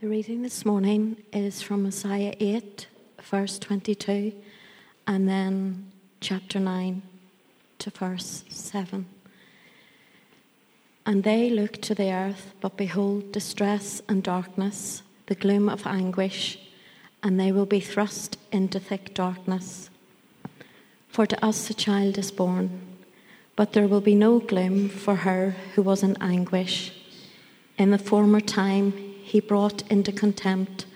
The reading this morning is from Isaiah 8, verse 22, and then chapter 9 to verse 7. And they look to the earth, but behold distress and darkness, the gloom of anguish, and they will be thrust into thick darkness. For to us a child is born, but there will be no gloom for her who was in anguish. In the former time, he brought into contempt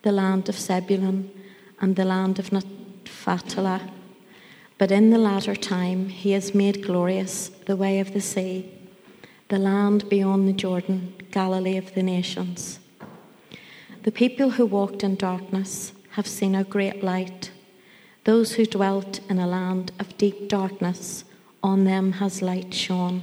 the land of Zebulun and the land of Naphtali. But in the latter time, he has made glorious the way of the sea, the land beyond the Jordan, Galilee of the nations. The people who walked in darkness have seen a great light. Those who dwelt in a land of deep darkness, on them has light shone.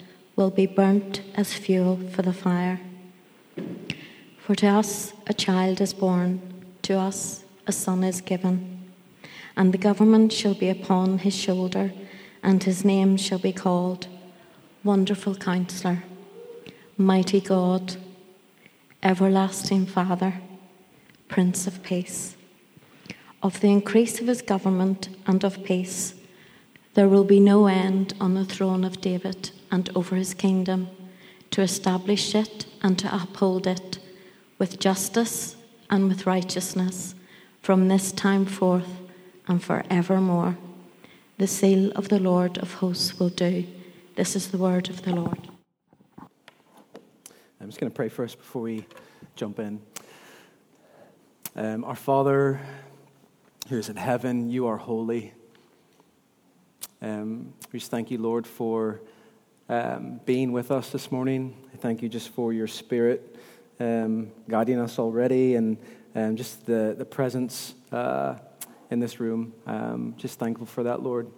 will be burnt as fuel for the fire. For to us a child is born, to us a son is given, and the government shall be upon his shoulder, and his name shall be called Wonderful Counselor, Mighty God, Everlasting Father, Prince of Peace. Of the increase of his government and of peace, there will be no end on the throne of David and over his kingdom, to establish it and to uphold it with justice and with righteousness from this time forth and forevermore. The seal of the Lord of hosts will do. This is the word of the Lord. I'm just going to pray first before we jump in. Um, our Father, who is in heaven, you are holy. Um, we just thank you, Lord, for um, being with us this morning. I thank you just for your spirit um, guiding us already and um, just the, the presence uh, in this room. Um, just thankful for that, Lord.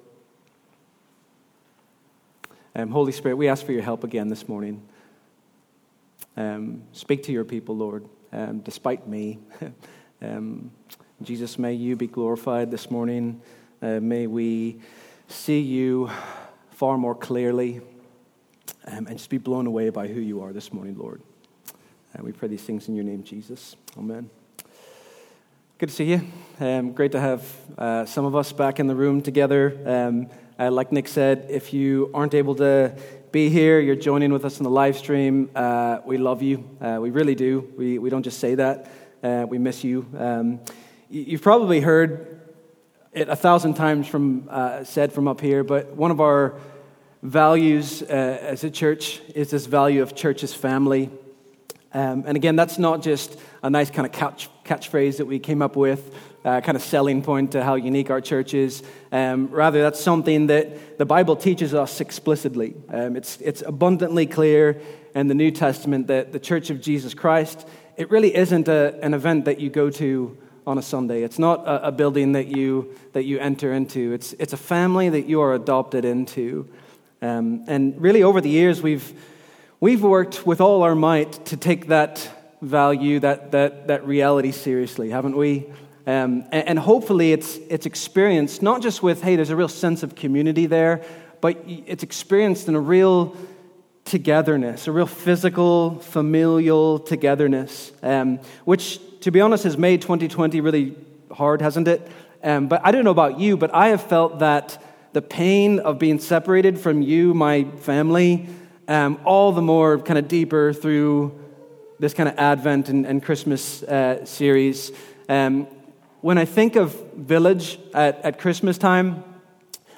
Um, Holy Spirit, we ask for your help again this morning. Um, speak to your people, Lord, despite me. Jesus, may you be glorified this morning. Uh, may we see you far more clearly um, and just be blown away by who you are this morning, Lord. And we pray these things in your name, Jesus. Amen. Good to see you. Um, great to have uh, some of us back in the room together. Um, uh, like Nick said, if you aren't able to be here, you're joining with us in the live stream. Uh, we love you. Uh, we really do. We, we don't just say that. Uh, we miss you. Um, you've probably heard it a thousand times from uh, said from up here, but one of our values uh, as a church is this value of church as family. Um, and again, that's not just a nice kind of catch, catchphrase that we came up with, uh, kind of selling point to how unique our church is. Um, rather, that's something that the Bible teaches us explicitly. Um, it's, it's abundantly clear in the New Testament that the church of Jesus Christ, it really isn't a, an event that you go to on a Sunday. It's not a, a building that you, that you enter into. It's, it's a family that you are adopted into. Um, and really, over the years, we've, we've worked with all our might to take that value, that, that, that reality seriously, haven't we? Um, and, and, hopefully, it's, it's experienced not just with, hey, there's a real sense of community there, but it's experienced in a real togetherness, a real physical, familial togetherness, um, which, to be honest, has made 2020 really hard, hasn't it? Um, but I don't know about you, but I have felt that the pain of being separated from you, my family, um, all the more kind of deeper through this kind of Advent and, and Christmas uh, series. Um, when I think of Village at, at Christmas time,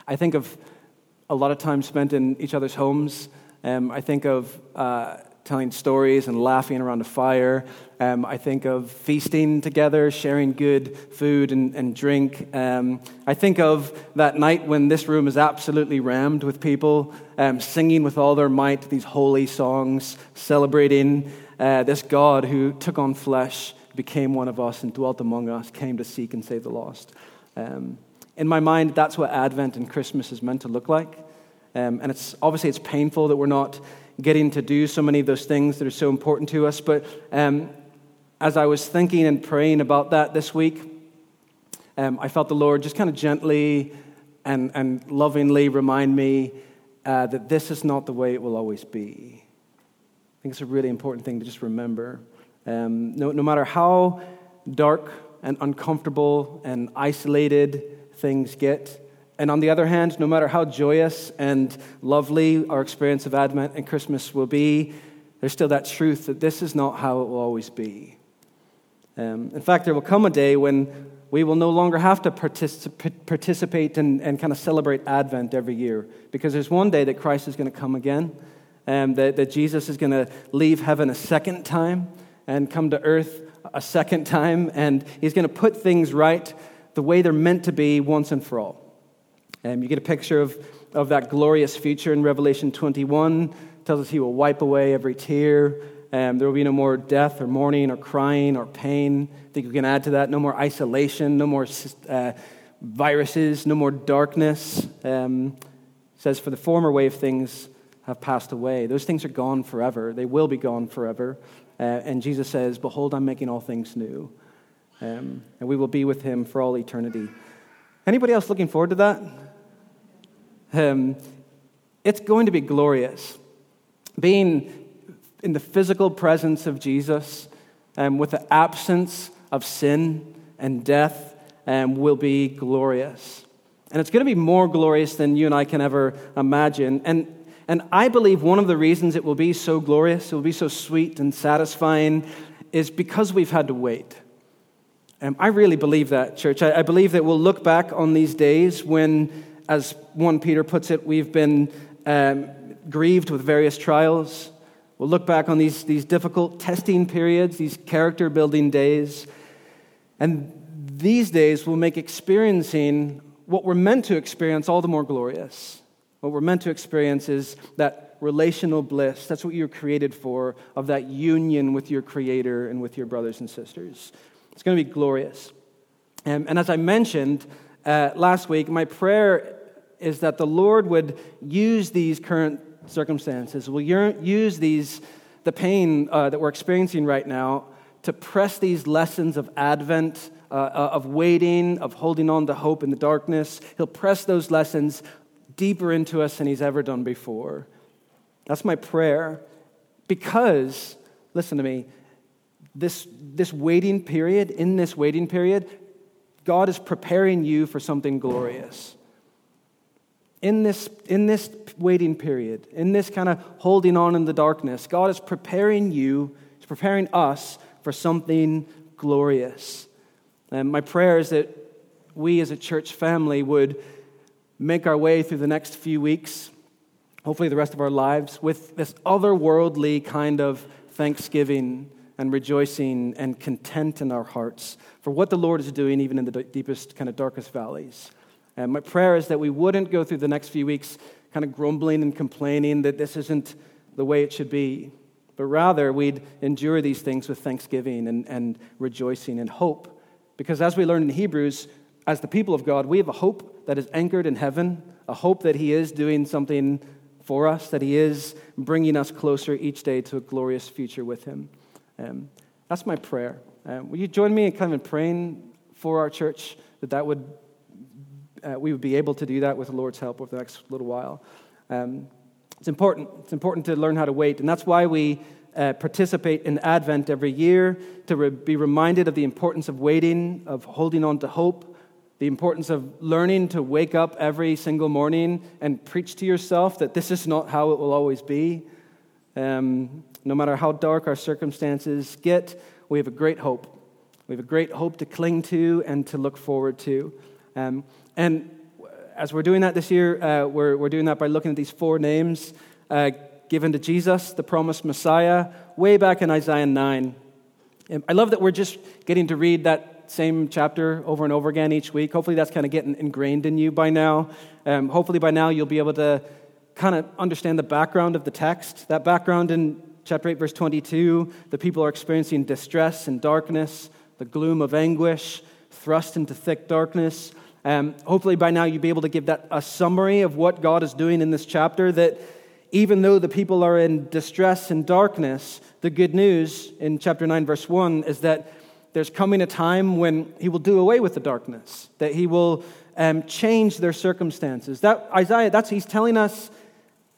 I think of a lot of time spent in each other's homes. Um, I think of uh, telling stories and laughing around a fire. Um, I think of feasting together, sharing good food and, and drink. Um, I think of that night when this room is absolutely rammed with people um, singing with all their might these holy songs, celebrating uh, this God who took on flesh, became one of us, and dwelt among us, came to seek and save the lost. Um, in my mind, that's what Advent and Christmas is meant to look like. Um, and it's obviously it's painful that we're not getting to do so many of those things that are so important to us. But um, as I was thinking and praying about that this week, um, I felt the Lord just kind of gently and, and lovingly remind me uh, that this is not the way it will always be. I think it's a really important thing to just remember. Um, no, no matter how dark and uncomfortable and isolated things get, and on the other hand, no matter how joyous and lovely our experience of Advent and Christmas will be, there's still that truth that this is not how it will always be. Um, in fact, there will come a day when we will no longer have to particip- participate and, and kind of celebrate Advent every year because there's one day that Christ is going to come again, and that, that Jesus is going to leave heaven a second time and come to earth a second time, and he's going to put things right the way they're meant to be once and for all. Um, you get a picture of, of that glorious future in Revelation 21. It tells us he will wipe away every tear. Um, there will be no more death or mourning or crying or pain. I think we can add to that no more isolation, no more uh, viruses, no more darkness. Um, says, For the former way of things have passed away. Those things are gone forever. They will be gone forever. Uh, and Jesus says, Behold, I'm making all things new. Um, and we will be with him for all eternity. Anybody else looking forward to that? Um, it's going to be glorious. Being in the physical presence of Jesus, um, with the absence of sin and death, um, will be glorious. And it's going to be more glorious than you and I can ever imagine. And and I believe one of the reasons it will be so glorious, it will be so sweet and satisfying, is because we've had to wait. Um, I really believe that, church. I, I, believe that we'll look back on these days when, as 1 Peter puts it, we've been um, grieved with various trials. We'll look back on these, these difficult testing periods, these character building days. And these days will make experiencing what we're meant to experience all the more glorious. What we're meant to experience is that relational bliss. That's what you're created for, of that union with your Creator and with your brothers and sisters. It's going to be glorious. Um, and as I mentioned uh, last week, my prayer is that the Lord would use these current circumstances, will use these, the pain uh, that we're experiencing right now, to press these lessons of Advent, uh, uh of waiting, of holding on to hope in the darkness. He'll press those lessons deeper into us than he's ever done before. That's my prayer. Because, listen to me, this, this waiting period, in this waiting period, God is preparing you for something glorious. In this, in this waiting period, in this kind of holding on in the darkness, God is preparing you, He's preparing us for something glorious. And my prayer is that we as a church family would make our way through the next few weeks, hopefully the rest of our lives, with this otherworldly kind of thanksgiving and rejoicing and content in our hearts for what the Lord is doing, even in the deepest, kind of darkest valleys. And my prayer is that we wouldn't go through the next few weeks kind of grumbling and complaining that this isn't the way it should be, but rather we'd endure these things with thanksgiving and, and rejoicing and hope. Because as we learn in Hebrews, as the people of God, we have a hope that is anchored in heaven, a hope that He is doing something for us, that He is bringing us closer each day to a glorious future with Him. Um, that's my prayer. Um, will you join me in kind of praying for our church that that would uh, we would be able to do that with the Lord's help over the next little while. Um, it's important. It's important to learn how to wait, and that's why we uh, participate in Advent every year to re- be reminded of the importance of waiting, of holding on to hope, the importance of learning to wake up every single morning and preach to yourself that this is not how it will always be. Um, no matter how dark our circumstances get, we have a great hope. We have a great hope to cling to and to look forward to. Um, and as we're doing that this year, uh, we're, we're doing that by looking at these four names uh, given to Jesus, the promised Messiah, way back in Isaiah 9. And I love that we're just getting to read that same chapter over and over again each week. Hopefully, that's kind of getting ingrained in you by now. Um, hopefully, by now, you'll be able to kind of understand the background of the text. That background in chapter 8, verse 22, the people are experiencing distress and darkness, the gloom of anguish, thrust into thick darkness. Um, hopefully, by now, you'll be able to give that a summary of what God is doing in this chapter. That even though the people are in distress and darkness, the good news in chapter 9, verse 1 is that there's coming a time when He will do away with the darkness, that He will um, change their circumstances. That Isaiah, that's He's telling us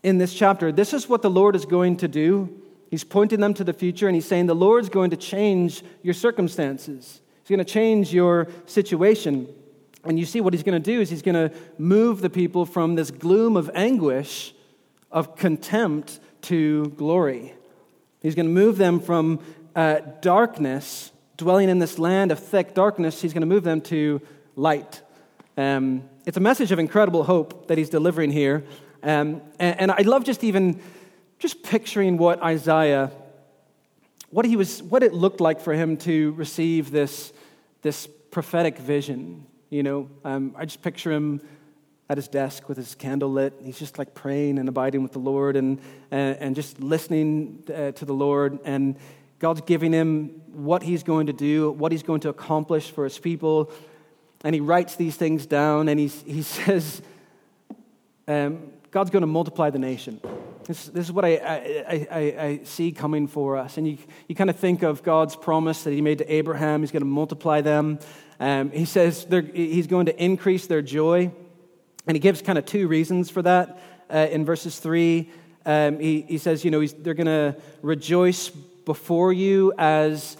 in this chapter, this is what the Lord is going to do. He's pointing them to the future and he's saying the Lord's going to change your circumstances. He's going to change your situation. And you see what he's going to do is he's going to move the people from this gloom of anguish, of contempt, to glory. He's going to move them from uh, darkness, dwelling in this land of thick darkness, he's going to move them to light. Um, it's a message of incredible hope that he's delivering here. Um, and, and I love just even just picturing what Isaiah, what, he was, what it looked like for him to receive this, this prophetic vision. You know, um, I just picture him at his desk with his candle lit. He's just like praying and abiding with the Lord and, and, and just listening uh, to the Lord. And God's giving him what he's going to do, what he's going to accomplish for his people. And he writes these things down and he's, he says, um, God's going to multiply the nation. This, this is what I, I, I, I, see coming for us. And you, you kind of think of God's promise that He made to Abraham, He's going to multiply them. Um, he says He's going to increase their joy. And He gives kind of two reasons for that. Uh, in verses 3, um, he, he says, you know, they're going to rejoice before you as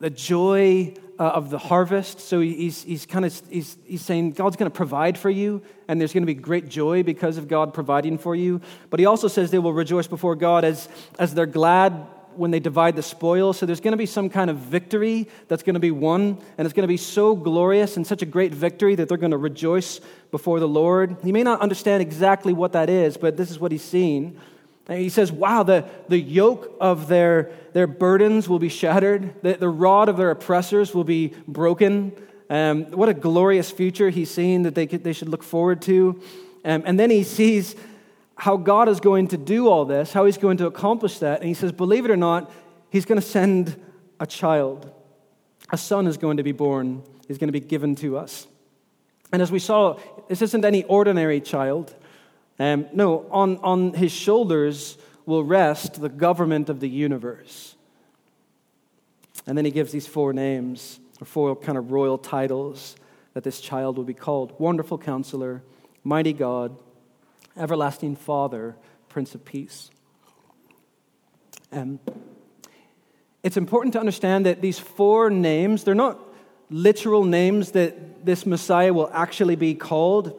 the joy uh, of the harvest. So he's, he's kind of he's, he's saying God's going to provide for you, and there's going to be great joy because of God providing for you. But he also says they will rejoice before God as, as they're glad when they divide the spoil. So there's going to be some kind of victory that's going to be won, and it's going to be so glorious and such a great victory that they're going to rejoice before the Lord. He may not understand exactly what that is, but this is what he's seeing. He says, Wow, the, the yoke of their, their burdens will be shattered, the, the rod of their oppressors will be broken. Um, what a glorious future he's seeing that they, could, they should look forward to. Um, and then he sees how God is going to do all this, how he's going to accomplish that. And he says, Believe it or not, he's going to send a child. A son is going to be born, he's going to be given to us. And as we saw, this isn't any ordinary child. Um, no, on, on his shoulders will rest the government of the universe. And then he gives these four names, or four kind of royal titles that this child will be called Wonderful Counselor, Mighty God, Everlasting Father, Prince of Peace. Um, it's important to understand that these four names, they're not literal names that this Messiah will actually be called.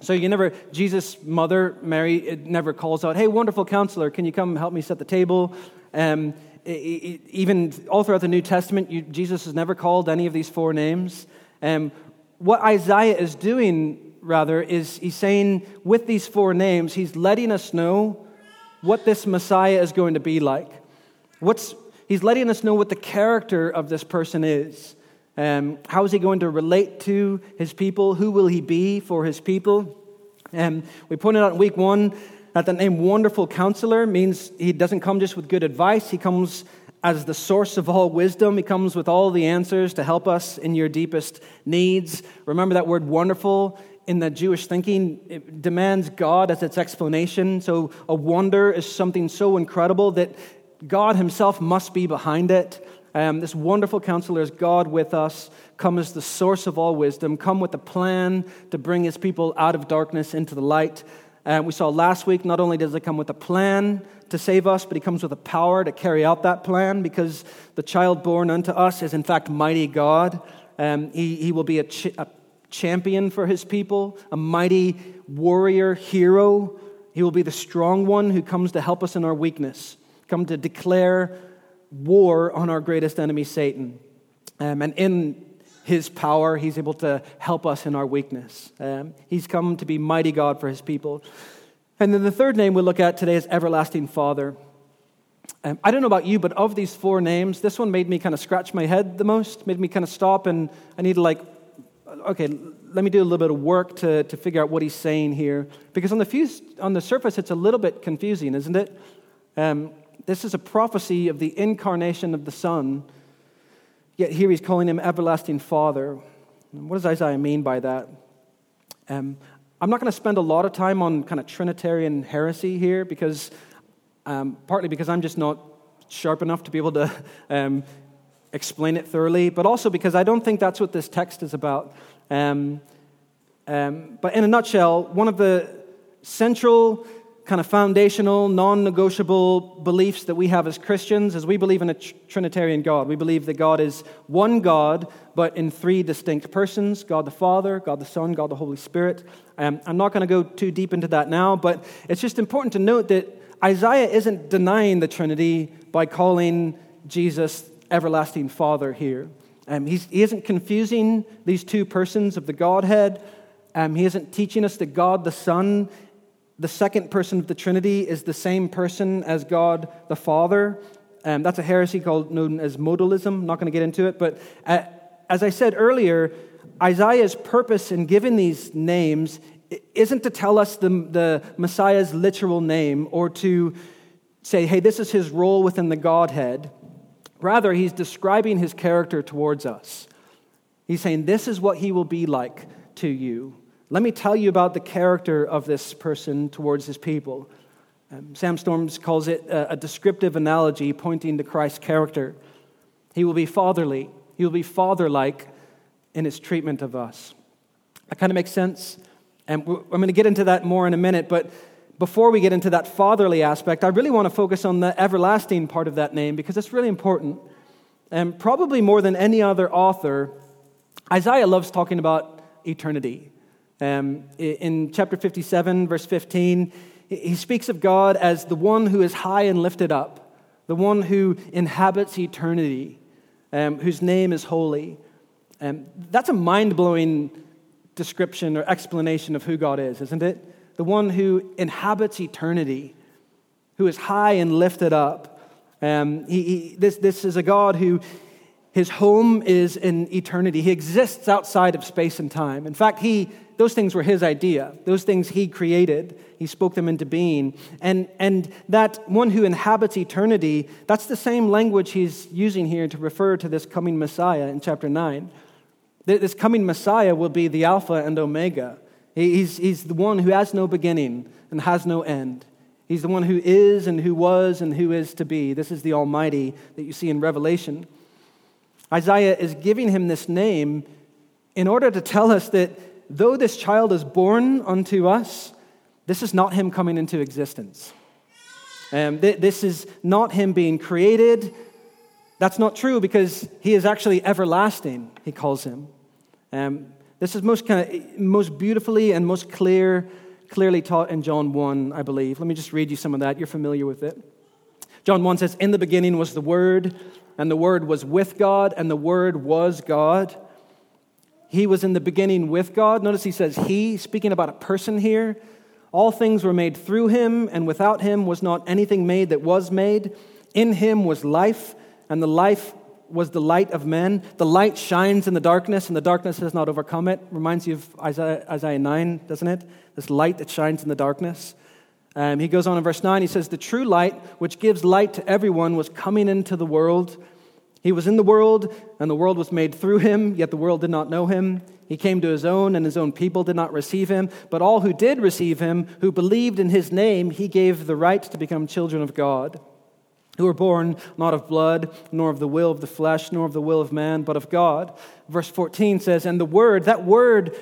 So you never, Jesus' mother, Mary, never calls out, hey, wonderful counselor, can you come help me set the table? Um, even all throughout the New Testament, you, Jesus has never called any of these four names. Um, what Isaiah is doing, rather, is he's saying with these four names, he's letting us know what this Messiah is going to be like. What's, he's letting us know what the character of this person is. Um, how is he going to relate to his people? Who will he be for his people? Um, we pointed out in week one that the name Wonderful Counselor means he doesn't come just with good advice, he comes as the source of all wisdom. He comes with all the answers to help us in your deepest needs. Remember that word wonderful in the Jewish thinking, it demands God as its explanation. So a wonder is something so incredible that God Himself must be behind it. Um, this wonderful counselor is God with us, come as the source of all wisdom, come with a plan to bring his people out of darkness into the light. Um, we saw last week, not only does he come with a plan to save us, but he comes with a power to carry out that plan because the child born unto us is, in fact, mighty God. Um, he, he will be a, ch- a champion for his people, a mighty warrior hero. He will be the strong one who comes to help us in our weakness, come to declare war on our greatest enemy, Satan. Um, and in his power, he's able to help us in our weakness. Um, he's come to be mighty God for his people. And then the third name we'll look at today is Everlasting Father. Um, I don't know about you, but of these four names, this one made me kind of scratch my head the most, made me kind of stop, and I need to, like, okay, let me do a little bit of work to, to figure out what he's saying here. Because on the, fuse, on the surface, it's a little bit confusing, isn't it? Um, this is a prophecy of the incarnation of the Son, yet here he's calling him everlasting Father. What does Isaiah mean by that? Um, I'm not going to spend a lot of time on kind of Trinitarian heresy here because, um, partly because I'm just not sharp enough to be able to um, explain it thoroughly, but also because I don't think that's what this text is about. Um, um, but in a nutshell, one of the central, kind of foundational, non negotiable beliefs that we have as Christians is we believe in a tr- Trinitarian God. We believe that God is one God, but in three distinct persons God the Father, God the Son, God the Holy Spirit. Um, I'm not going to go too deep into that now, but it's just important to note that Isaiah isn't denying the Trinity by calling Jesus everlasting Father here. Um, he isn't confusing these two persons of the Godhead. Um, he isn't teaching us that God the Son, the second person of the Trinity, is the same person as God the Father. Um, that's a heresy called known as modalism. Not going to get into it, but uh, as I said earlier, Isaiah's purpose in giving these names isn't to tell us the, the Messiah's literal name or to say, hey, this is his role within the Godhead. Rather, he's describing his character towards us. He's saying, This is what he will be like to you. Let me tell you about the character of this person towards his people. Um, Sam Storms calls it a, a descriptive analogy pointing to Christ's character. He will be fatherly, he will be father like in his treatment of us. That kind of makes sense. And I'm going to get into that more in a minute, but before we get into that fatherly aspect, I really want to focus on the everlasting part of that name because it's really important. And probably more than any other author, Isaiah loves talking about eternity. Um, in chapter 57, verse 15, he speaks of God as the one who is high and lifted up, the one who inhabits eternity, um, whose name is holy. Um, that's a mind blowing description or explanation of who God is, isn't it? the one who inhabits eternity, who is high and lifted up. Um, he, he, this, this is a God who his home is in eternity. He exists outside of space and time. In fact, he, those things were his idea. Those things he created. He spoke them into being. And, and that one who inhabits eternity, that's the same language he's using here to refer to this coming Messiah in chapter 9. This coming Messiah will be the Alpha and Omega. He's, he's the one who has no beginning and has no end. He's the one who is and who was and who is to be. This is the Almighty that you see in Revelation. Isaiah is giving him this name in order to tell us that though this child is born unto us, this is not him coming into existence. Um, th- this is not him being created. That's not true because he is actually everlasting, he calls him. Um, this is most, kind of, most beautifully and most clear, clearly taught in John 1, I believe. Let me just read you some of that. You're familiar with it. John 1 says, In the beginning was the Word, and the Word was with God, and the Word was God. He was in the beginning with God. Notice he says he, speaking about a person here. All things were made through him, and without him was not anything made that was made. In him was life, and the life was the light of men. The light shines in the darkness, and the darkness has not overcome it. Reminds you of Isaiah, Isaiah 9, doesn't it? This light that shines in the darkness. Um, he goes on in verse 9, he says, The true light, which gives light to everyone, was coming into the world. He was in the world, and the world was made through him, yet the world did not know him. He came to his own, and his own people did not receive him. But all who did receive him, who believed in his name, he gave the right to become children of God who were born not of blood, nor of the will of the flesh, nor of the will of man, but of God. Verse 14 says, And the Word, that Word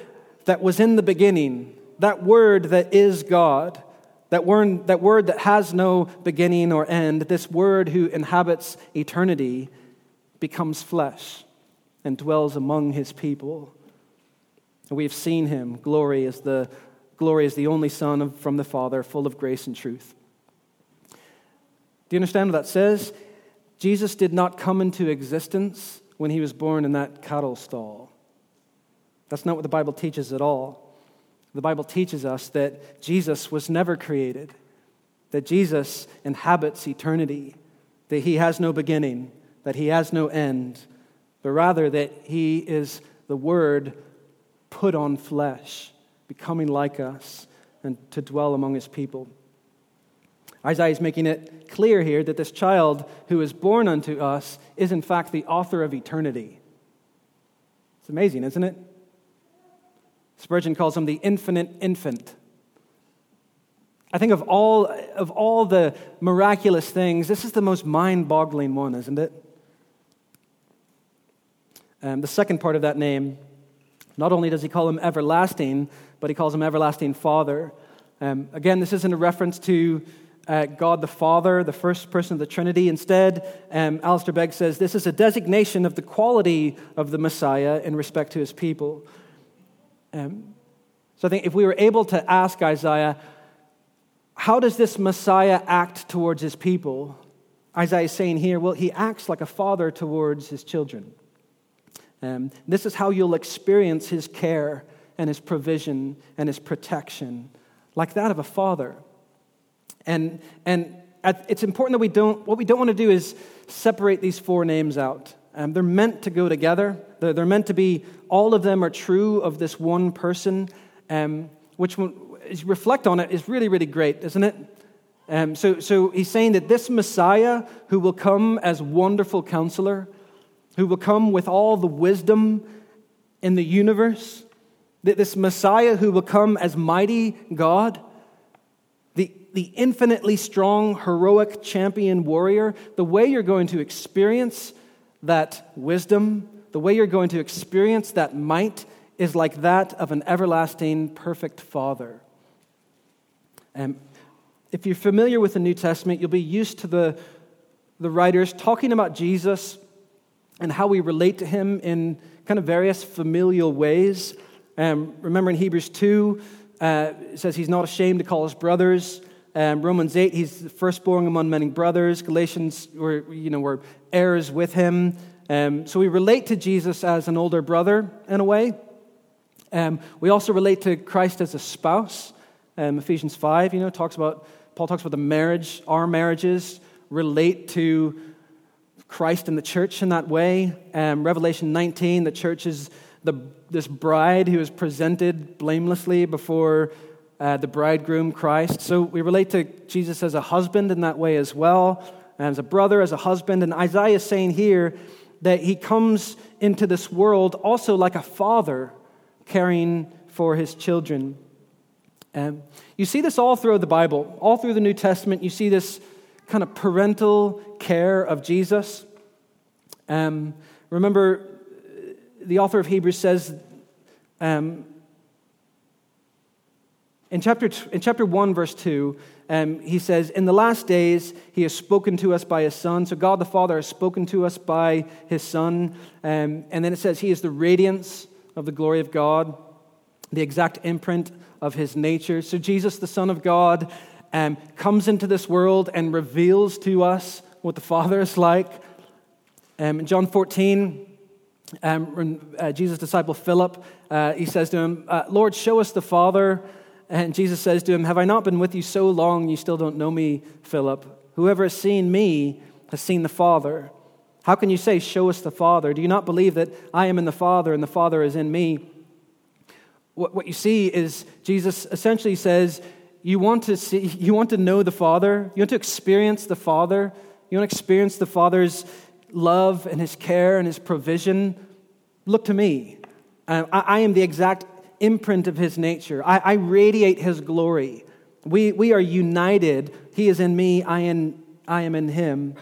that was in the beginning, that Word that is God, that word, that word that has no beginning or end, this Word who inhabits eternity, becomes flesh and dwells among his people. And we've seen him. Glory is the, glory is the only Son of, from the Father, full of grace and truth. Do you understand what that says? Jesus did not come into existence when he was born in that cattle stall. That's not what the Bible teaches at all. The Bible teaches us that Jesus was never created, that Jesus inhabits eternity, that he has no beginning, that he has no end, but rather that he is the Word put on flesh, becoming like us, and to dwell among his people. Isaiah is making it clear here that this child who is born unto us is, in fact, the author of eternity. It's amazing, isn't it? Spurgeon calls him the infinite infant. I think of all, of all the miraculous things, this is the most mind boggling one, isn't it? Um, the second part of that name, not only does he call him everlasting, but he calls him everlasting Father. Um, again, this isn't a reference to uh, God the Father, the first person of the Trinity. Instead, um, Alistair Begg says this is a designation of the quality of the Messiah in respect to his people. Um, so I think if we were able to ask Isaiah, how does this Messiah act towards his people? Isaiah is saying here, well, he acts like a father towards his children. Um, this is how you'll experience his care and his provision and his protection, like that of a father. And, and it's important that we don't, what we don't want to do is separate these four names out. Um, they're meant to go together. They're, they're, meant to be, all of them are true of this one person, um, which, as you reflect on it, is really, really great, isn't it? Um, so, so he's saying that this Messiah who will come as wonderful counselor, who will come with all the wisdom in the universe, that this Messiah who will come as mighty God, the, the infinitely strong, heroic champion warrior, the way you're going to experience that wisdom, the way you're going to experience that might is like that of an everlasting, perfect Father. Um, if you're familiar with the New Testament, you'll be used to the, the writers talking about Jesus and how we relate to him in kind of various familial ways. Um, remember in Hebrews 2, uh, it says he's not ashamed to call us brothers. Um, Romans 8, he's the firstborn among many brothers. Galatians, we're, you know, we're heirs with him. Um, so we relate to Jesus as an older brother in a way. Um, we also relate to Christ as a spouse. Um, Ephesians 5, you know, talks about, Paul talks about the marriage, our marriages relate to Christ and the church in that way. Um, Revelation 19, the church is the, this bride who is presented blamelessly before uh, the bridegroom, Christ. So we relate to Jesus as a husband in that way as well, as a brother, as a husband. And Isaiah is saying here that he comes into this world also like a father caring for his children. Um, you see this all throughout the Bible, all through the New Testament. You see this kind of parental care of Jesus. Um, remember, the author of Hebrews says um, in, chapter, in chapter 1, verse 2, um, he says, In the last days, he has spoken to us by his Son. So God the Father has spoken to us by his Son. Um, and then it says, He is the radiance of the glory of God, the exact imprint of his nature. So Jesus, the Son of God, um, comes into this world and reveals to us what the Father is like. Um, in John 14, um, when uh, Jesus' disciple Philip, uh, he says to him, uh, Lord, show us the Father. And Jesus says to him, Have I not been with you so long, you still don't know me, Philip? Whoever has seen me has seen the Father. How can you say, Show us the Father? Do you not believe that I am in the Father and the Father is in me? What, what you see is Jesus essentially says, you want to see, you want to know the Father, you want to experience the Father, you want to experience the Father's love and his care and his provision. Look to me. Uh, I, I, am the exact imprint of his nature. I, I radiate his glory. We, we are united. He is in me, I, in, I am in him.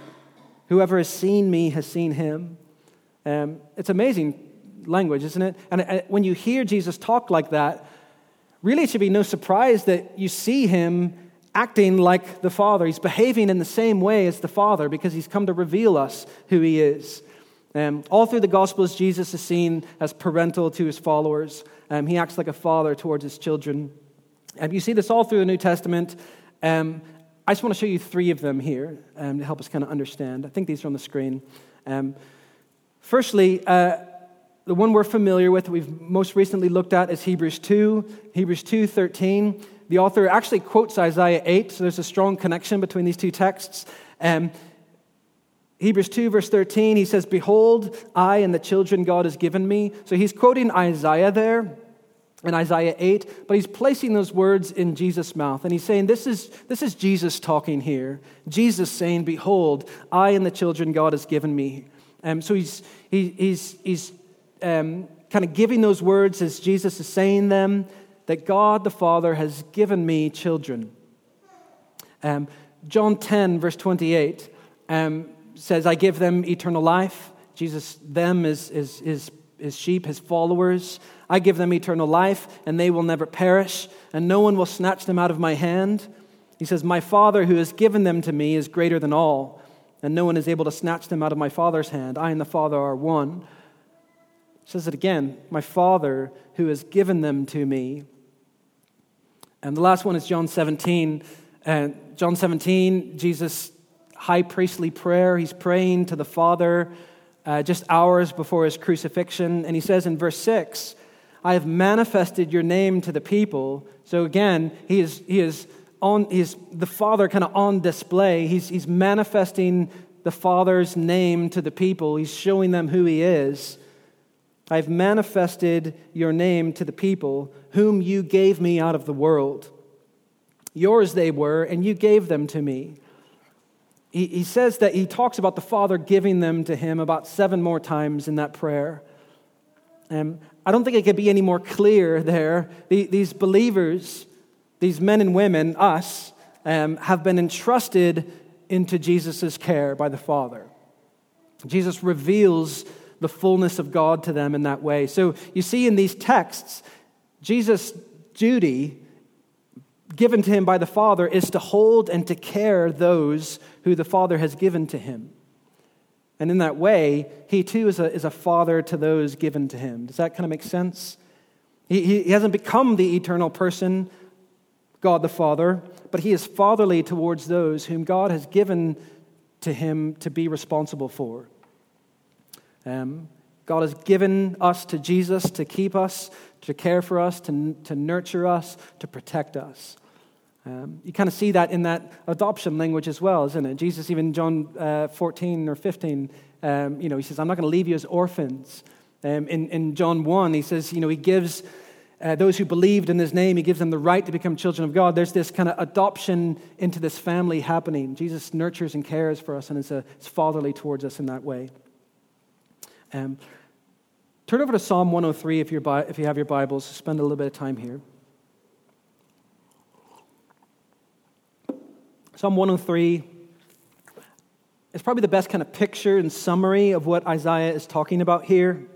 Whoever has seen me has seen him. Um, it's amazing language, isn't it? And uh, when you hear Jesus talk like that, really it should be no surprise that you see him acting like the Father. He's behaving in the same way as the Father because he's come to reveal us who he is. Um, all through the Gospels, Jesus is seen as parental to his followers. Um, he acts like a father towards his children. Um, you see this all through the New Testament. Um, I just want to show you three of them here um, to help us kind of understand. I think these are on the screen. Um, firstly, uh, the one we're familiar with, we've most recently looked at, is Hebrews 2. Hebrews 2 13. The author actually quotes Isaiah 8, so there's a strong connection between these two texts. Um, Hebrews 2, verse 13, he says, Behold, I and the children God has given me. So he's quoting Isaiah there. in Isaiah 8, but he's placing those words in Jesus' mouth. And he's saying, This is, this is Jesus talking here. Jesus saying, Behold, I and the children God has given me. Um, so he's, he, he's, he's um, kind of giving those words as Jesus is saying them that God the Father has given me children. Um, John 10, verse 28, um, says, I give them eternal life. Jesus, them is, is, is, is sheep, his followers. I give them eternal life, and they will never perish, and no one will snatch them out of my hand. He says, My Father who has given them to me is greater than all, and no one is able to snatch them out of my Father's hand. I and the Father are one. Says it again, My Father who has given them to me. And the last one is John 17. And John 17, Jesus' high priestly prayer. He's praying to the Father uh, just hours before his crucifixion. And he says in verse 6, I have manifested your name to the people. So again, he is, he is on, he's the Father kind of on display. He's, he's manifesting the Father's name to the people, he's showing them who he is. I've manifested your name to the people, whom you gave me out of the world. Yours they were, and you gave them to me. He, he says that he talks about the Father giving them to him about seven more times in that prayer. And I don't think it could be any more clear there. The, these believers, these men and women, us, um, have been entrusted into Jesus' care by the Father. Jesus reveals the fullness of God to them in that way. So you see in these texts, Jesus' duty given to him by the Father is to hold and to care those who the Father has given to him. And in that way, he too is a, is a father to those given to him. Does that kind of make sense? He, he hasn't become the eternal person, God the Father, but he is fatherly towards those whom God has given to him to be responsible for. Um, God has given us to Jesus to keep us, to care for us, to, to nurture us, to protect us. Um, you kind of see that in that adoption language as well, isn't it? Jesus, even John uh, 14 or 15, um, you know, he says, I'm not going to leave you as orphans. Um, in, in John 1, he says, you know, he gives uh, those who believed in his name, he gives them the right to become children of God. There's this kind of adoption into this family happening. Jesus nurtures and cares for us and is, a, is fatherly towards us in that way. Um, turn over to Psalm 103 if, if you have your Bibles. Spend a little bit of time here. Psalm 103 is probably the best kind of picture and summary of what Isaiah is talking about here.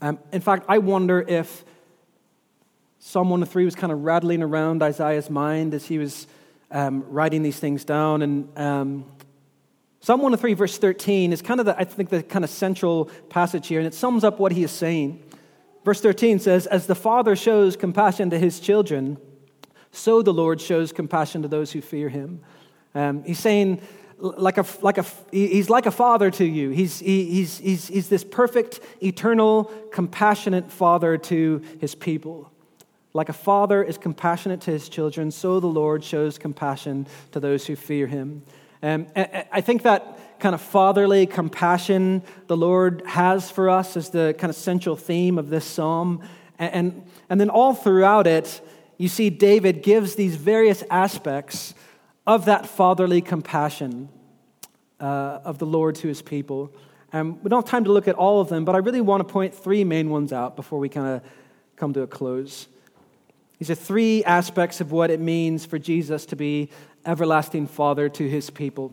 Um, in fact, I wonder if Psalm 103 was kind of rattling around Isaiah's mind as he was um, writing these things down. And um, Psalm 103, verse 13, is kind of, the, I think, the kind of central passage here, and it sums up what he is saying. Verse 13 says, As the Father shows compassion to his children, so the Lord shows compassion to those who fear him. Um, he's saying, like a, like a, he's like a father to you. He's, he's, he's, he's this perfect, eternal, compassionate father to his people. Like a father is compassionate to his children, so the Lord shows compassion to those who fear him. Um, I think that kind of fatherly compassion the Lord has for us is the kind of central theme of this psalm. And, and then all throughout it, you see David gives these various aspects of that fatherly compassion uh, of the Lord to his people. And we don't have time to look at all of them, but I really want to point three main ones out before we kind of come to a close. These are three aspects of what it means for Jesus to be everlasting Father to his people.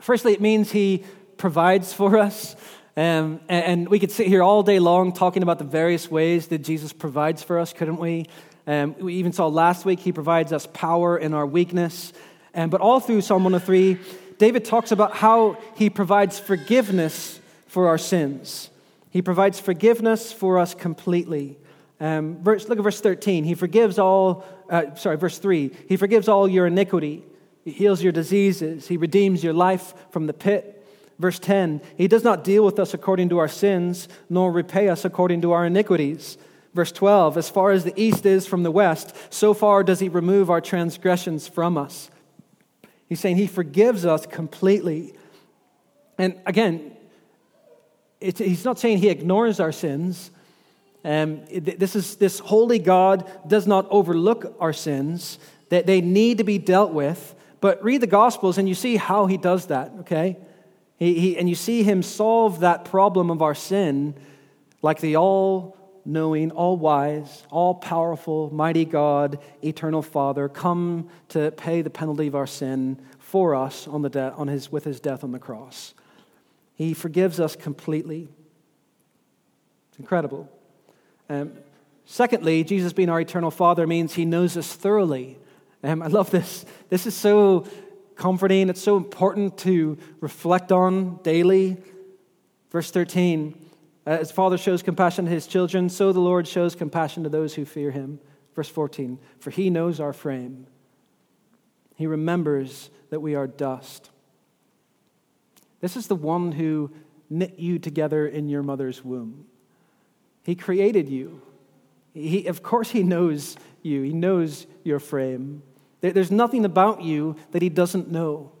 Firstly, it means he provides for us. Um, and we could sit here all day long talking about the various ways that Jesus provides for us, couldn't we? Um, we even saw last week he provides us power in our weakness. Um, but all through Psalm 103, David talks about how he provides forgiveness for our sins. He provides forgiveness for us completely. Um, verse, look at verse 13. He forgives all, uh, sorry, verse 3. He forgives all your iniquity. He heals your diseases. He redeems your life from the pit. Verse 10 He does not deal with us according to our sins, nor repay us according to our iniquities. Verse 12 As far as the east is from the west, so far does he remove our transgressions from us. He's saying he forgives us completely. And again, he's not saying he ignores our sins. Um, this, is, this holy God does not overlook our sins, that they need to be dealt with. But read the Gospels and you see how he does that, okay? He, he, and you see him solve that problem of our sin like the all knowing, all wise, all powerful, mighty God, eternal Father, come to pay the penalty of our sin for us on the de- on his, with his death on the cross. He forgives us completely. It's incredible. Um, secondly, Jesus being our eternal Father means he knows us thoroughly. Um, I love this. This is so comforting. It's so important to reflect on daily. Verse 13 As Father shows compassion to his children, so the Lord shows compassion to those who fear him. Verse 14 For he knows our frame, he remembers that we are dust. This is the one who knit you together in your mother's womb. He created you. He, of course, He knows you, He knows your frame. There's nothing about you that He doesn't know.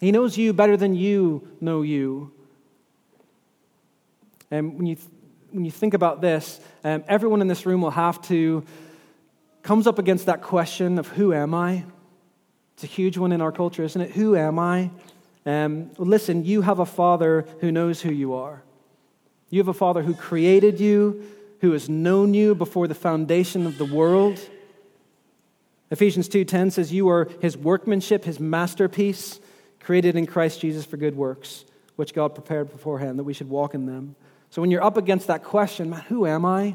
He knows you better than you know you. And when you, when you think about this, um, everyone in this room will have to, comes up against that question of who am I? It's a huge one in our culture, isn't it? Who am I? Um, listen, you have a father who knows who you are. You have a Father who created you, who has known you before the foundation of the world. Ephesians 2:10 says you are his workmanship, his masterpiece, created in Christ Jesus for good works, which God prepared beforehand that we should walk in them. So when you're up against that question, man, who am I?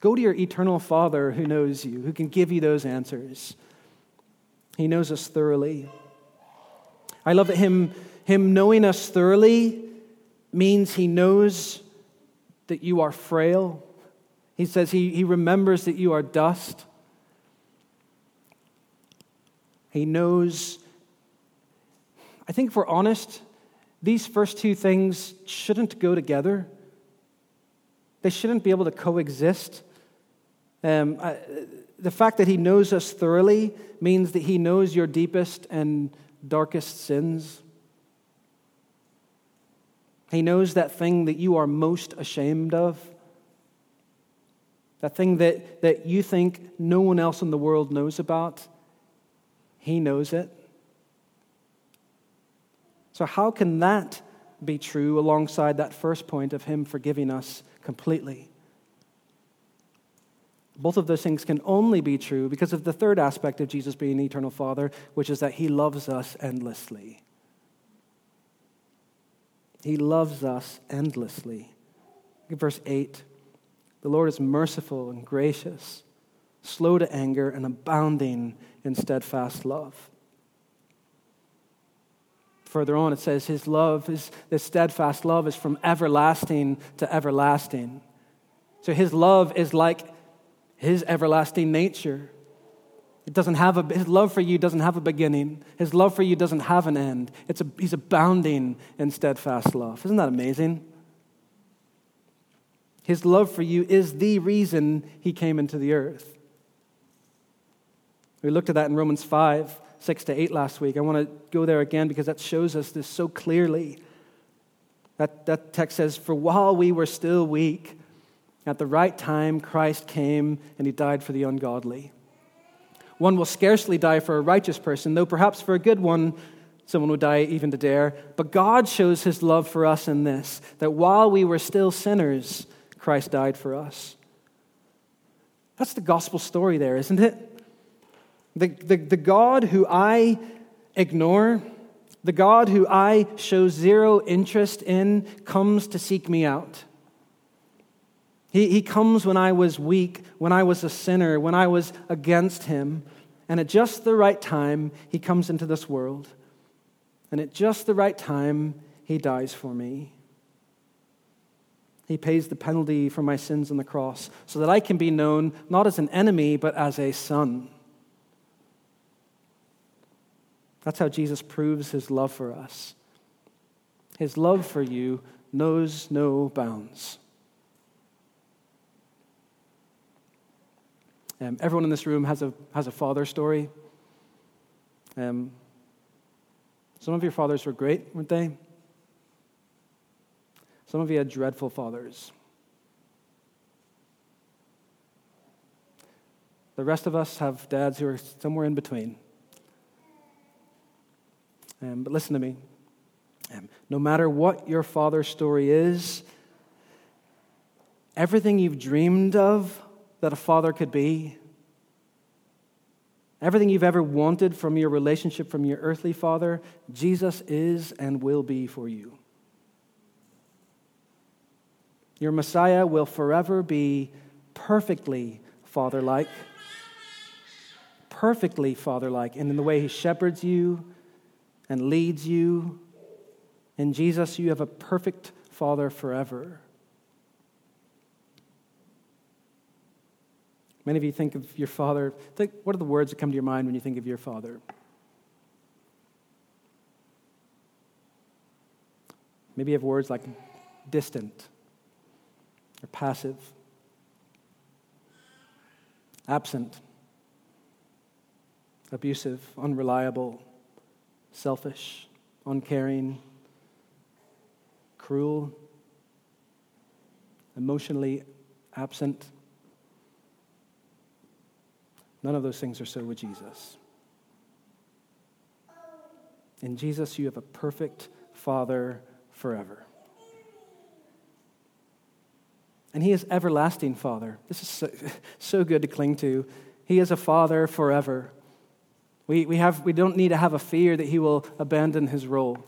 Go to your eternal Father who knows you, who can give you those answers. He knows us thoroughly. I love that him, him knowing us thoroughly means he knows that you are frail. He says he, he remembers that you are dust. He knows. I think if we're honest, these first two things shouldn't go together. They shouldn't be able to coexist. Um, I, the fact that he knows us thoroughly means that he knows your deepest and darkest sins. He knows that thing that you are most ashamed of. That thing that, that you think no one else in the world knows about. He knows it. So, how can that be true alongside that first point of Him forgiving us completely? Both of those things can only be true because of the third aspect of Jesus being the eternal Father, which is that He loves us endlessly. He loves us endlessly. Verse 8 The Lord is merciful and gracious, slow to anger, and abounding in steadfast love. Further on, it says, His love, his, this steadfast love, is from everlasting to everlasting. So His love is like His everlasting nature. It doesn't have a, his love for you doesn't have a beginning. His love for you doesn't have an end. It's a, he's abounding in steadfast love. Isn't that amazing? His love for you is the reason he came into the earth. We looked at that in Romans 5, 6 to 8 last week. I want to go there again because that shows us this so clearly. That, that text says, For while we were still weak, at the right time Christ came and he died for the ungodly. One will scarcely die for a righteous person, though perhaps for a good one, someone would die even to dare. But God shows his love for us in this that while we were still sinners, Christ died for us. That's the gospel story there, isn't it? The, the, the God who I ignore, the God who I show zero interest in, comes to seek me out. He, he comes when I was weak, when I was a sinner, when I was against Him. And at just the right time, He comes into this world. And at just the right time, He dies for me. He pays the penalty for my sins on the cross so that I can be known not as an enemy, but as a son. That's how Jesus proves his love for us. His love for you knows no bounds. Um, everyone in this room has a, has a father story. Um, some of your fathers were great, weren't they? Some of you had dreadful fathers. The rest of us have dads who are somewhere in between. Um, but listen to me. Um, no matter what your father's story is, everything you've dreamed of that a father could be, everything you've ever wanted from your relationship from your earthly father, Jesus is and will be for you. Your Messiah will forever be perfectly father like, perfectly father like, and in the way he shepherds you and leads you. In Jesus, you have a perfect father forever. Many of you think of your father. Think, what are the words that come to your mind when you think of your father? Maybe you have words like distant or passive, absent, abusive, unreliable, selfish, uncaring, cruel, emotionally absent. None of those things are so with Jesus. In Jesus, you have a perfect Father forever. And He is everlasting Father. This is so, so good to cling to. He is a Father forever. We, we, have, we don't need to have a fear that He will abandon His role.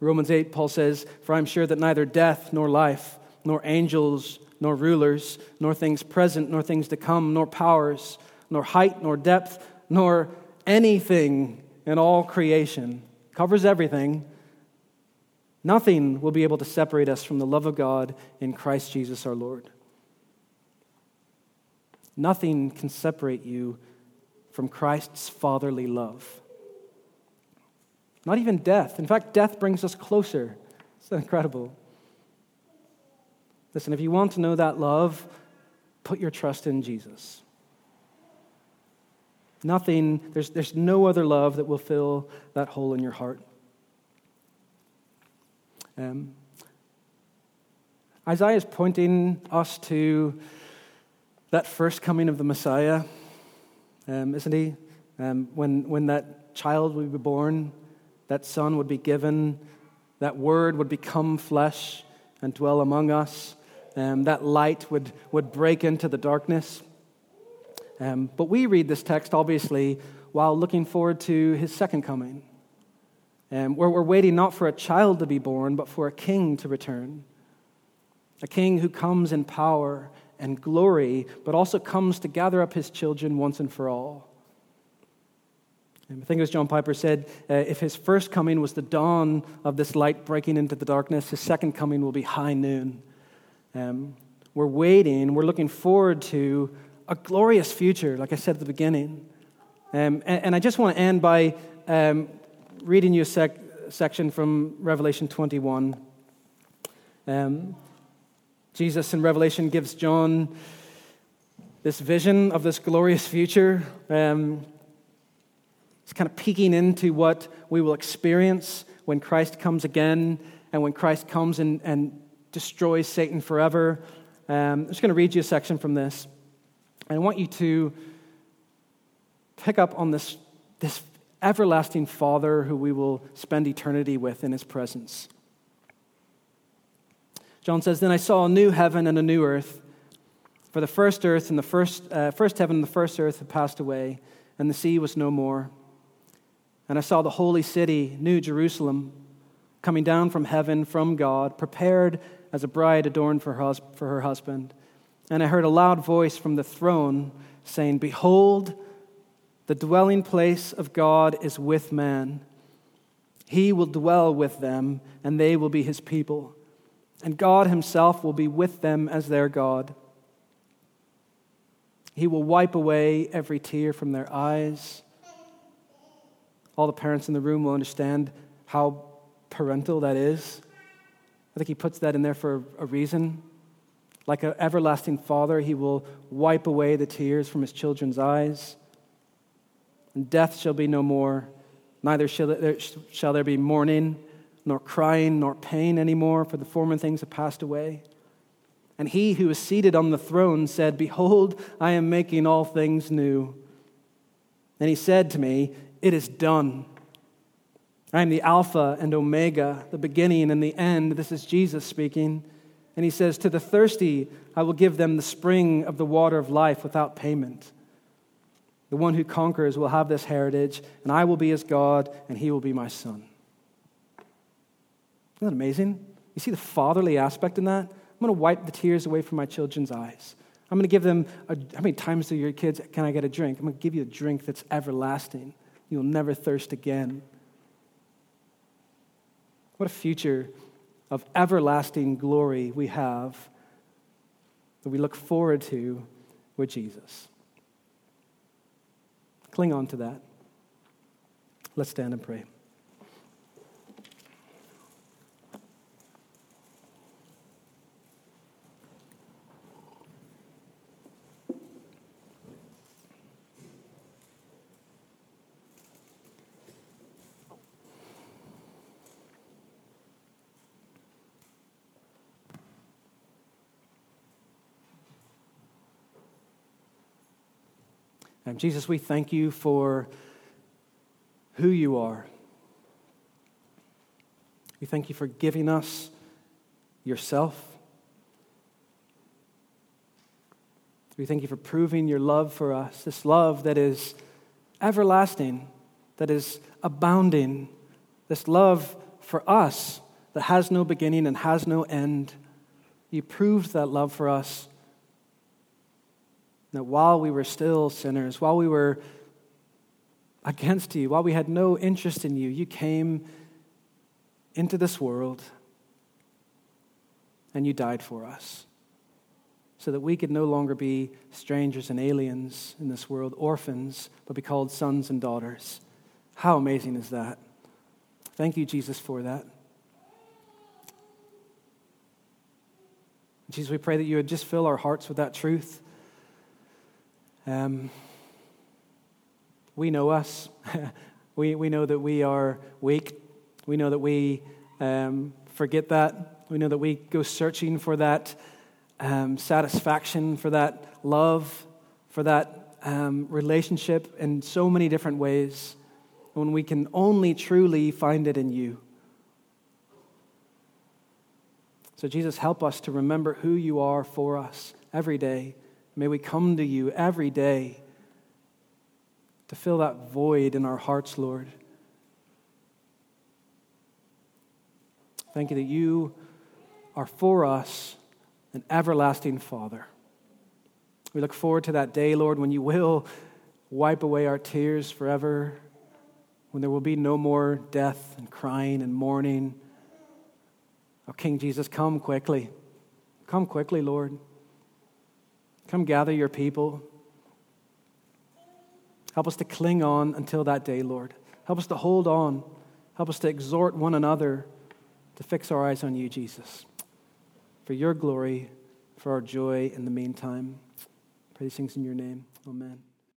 Romans 8, Paul says, For I'm sure that neither death nor life, nor angels, nor rulers, nor things present, nor things to come, nor powers, nor height, nor depth, nor anything in all creation covers everything Nothing will be able to separate us from the love of God in Christ Jesus our Lord. Nothing can separate you from Christ's fatherly love. Not even death. In fact, death brings us closer. It's incredible. Listen, if you want to know that love, put your trust in Jesus. Nothing, there's, there's no other love that will fill that hole in your heart. Um, Isaiah is pointing us to that first coming of the Messiah, um, isn't he? Um, when, when that child would be born, that son would be given, that word would become flesh and dwell among us, um, that light would, would break into the darkness. Um, but we read this text, obviously, while looking forward to his second coming um, where we're waiting not for a child to be born, but for a king to return. A king who comes in power and glory, but also comes to gather up his children once and for all. I think as John Piper said, uh, if his first coming was the dawn of this light breaking into the darkness, his second coming will be high noon. Um, we're waiting, we're looking forward to a glorious future, like I said at the beginning. Um, and, and, I just want to end by um, reading you a sec- section from Revelation 21. Um, Jesus in Revelation gives John this vision of this glorious future. Um, it's kind of peeking into what we will experience when Christ comes again and when Christ comes and, and destroys Satan forever. Um, I'm just going to read you a section from this. And I want you to pick up on this, this everlasting Father who we will spend eternity with in his presence. John says, Then I saw a new heaven and a new earth. For the first earth and the first, uh, first heaven and the first earth had passed away, and the sea was no more. And I saw the holy city, New Jerusalem, coming down from heaven from God, prepared as a bride adorned for her, for her husband. And I heard a loud voice from the throne saying, Behold, the dwelling place of God is with man. He will dwell with them, and they will be his people. And God himself will be with them as their God. He will wipe away every tear from their eyes. All the parents in the room will understand how parental that is. I think he puts that in there for a reason. Like an everlasting father, he will wipe away the tears from his children's eyes and death shall be no more. Neither shall there, be mourning, nor crying, nor pain anymore, for the former things have passed away. And he who is seated on the throne said, Behold, I am making all things new. And he said to me, It is done. I am the Alpha and Omega, the beginning and the end. This is Jesus speaking. And he says, To the thirsty, I will give them the spring of the water of life without payment. The one who conquers will have this heritage, and I will be his God, and he will be my son. Isn't that amazing? You see the fatherly aspect in that? I'm going to wipe the tears away from my children's eyes. I'm going to give them, a, how many times do your kids, can I get a drink? I'm going to give you a drink that's everlasting. You'll never thirst again. What a future of everlasting glory we have that we look forward to with Jesus. Cling on to that. Let's stand and pray. Jesus, we thank you for who you are. We thank you for giving us yourself. We thank you for proving your love for us, this love that is everlasting, that is abounding, this love for us that has no beginning and has no end. You proved that love for us that while we were still sinners, while we were against you, while we had no interest in you, you came into this world and you died for us so that we could no longer be strangers and aliens in this world, orphans, but be called sons and daughters. How amazing is that? Thank you, Jesus, for that. Jesus, we pray that you would just fill our hearts with that truth. Um, we know us. we, we know that we are weak. We know that we um, forget that. We know that we go searching for that um, satisfaction, for that love, for that um, relationship in so many different ways when we can only truly find it in you. So, Jesus, help us to remember who you are for us every day May we come to you every day to fill that void in our hearts, Lord. Thank you that you are for us an everlasting Father. We look forward to that day, Lord, when you will wipe away our tears forever, when there will be no more death and crying and mourning. Oh, King Jesus, come quickly. Come quickly, Lord. Come gather your people. Help us to cling on until that day, Lord. Help us to hold on. Help us to exhort one another to fix our eyes on you, Jesus. For your glory, for our joy in the meantime. Pray these things in your name. Amen.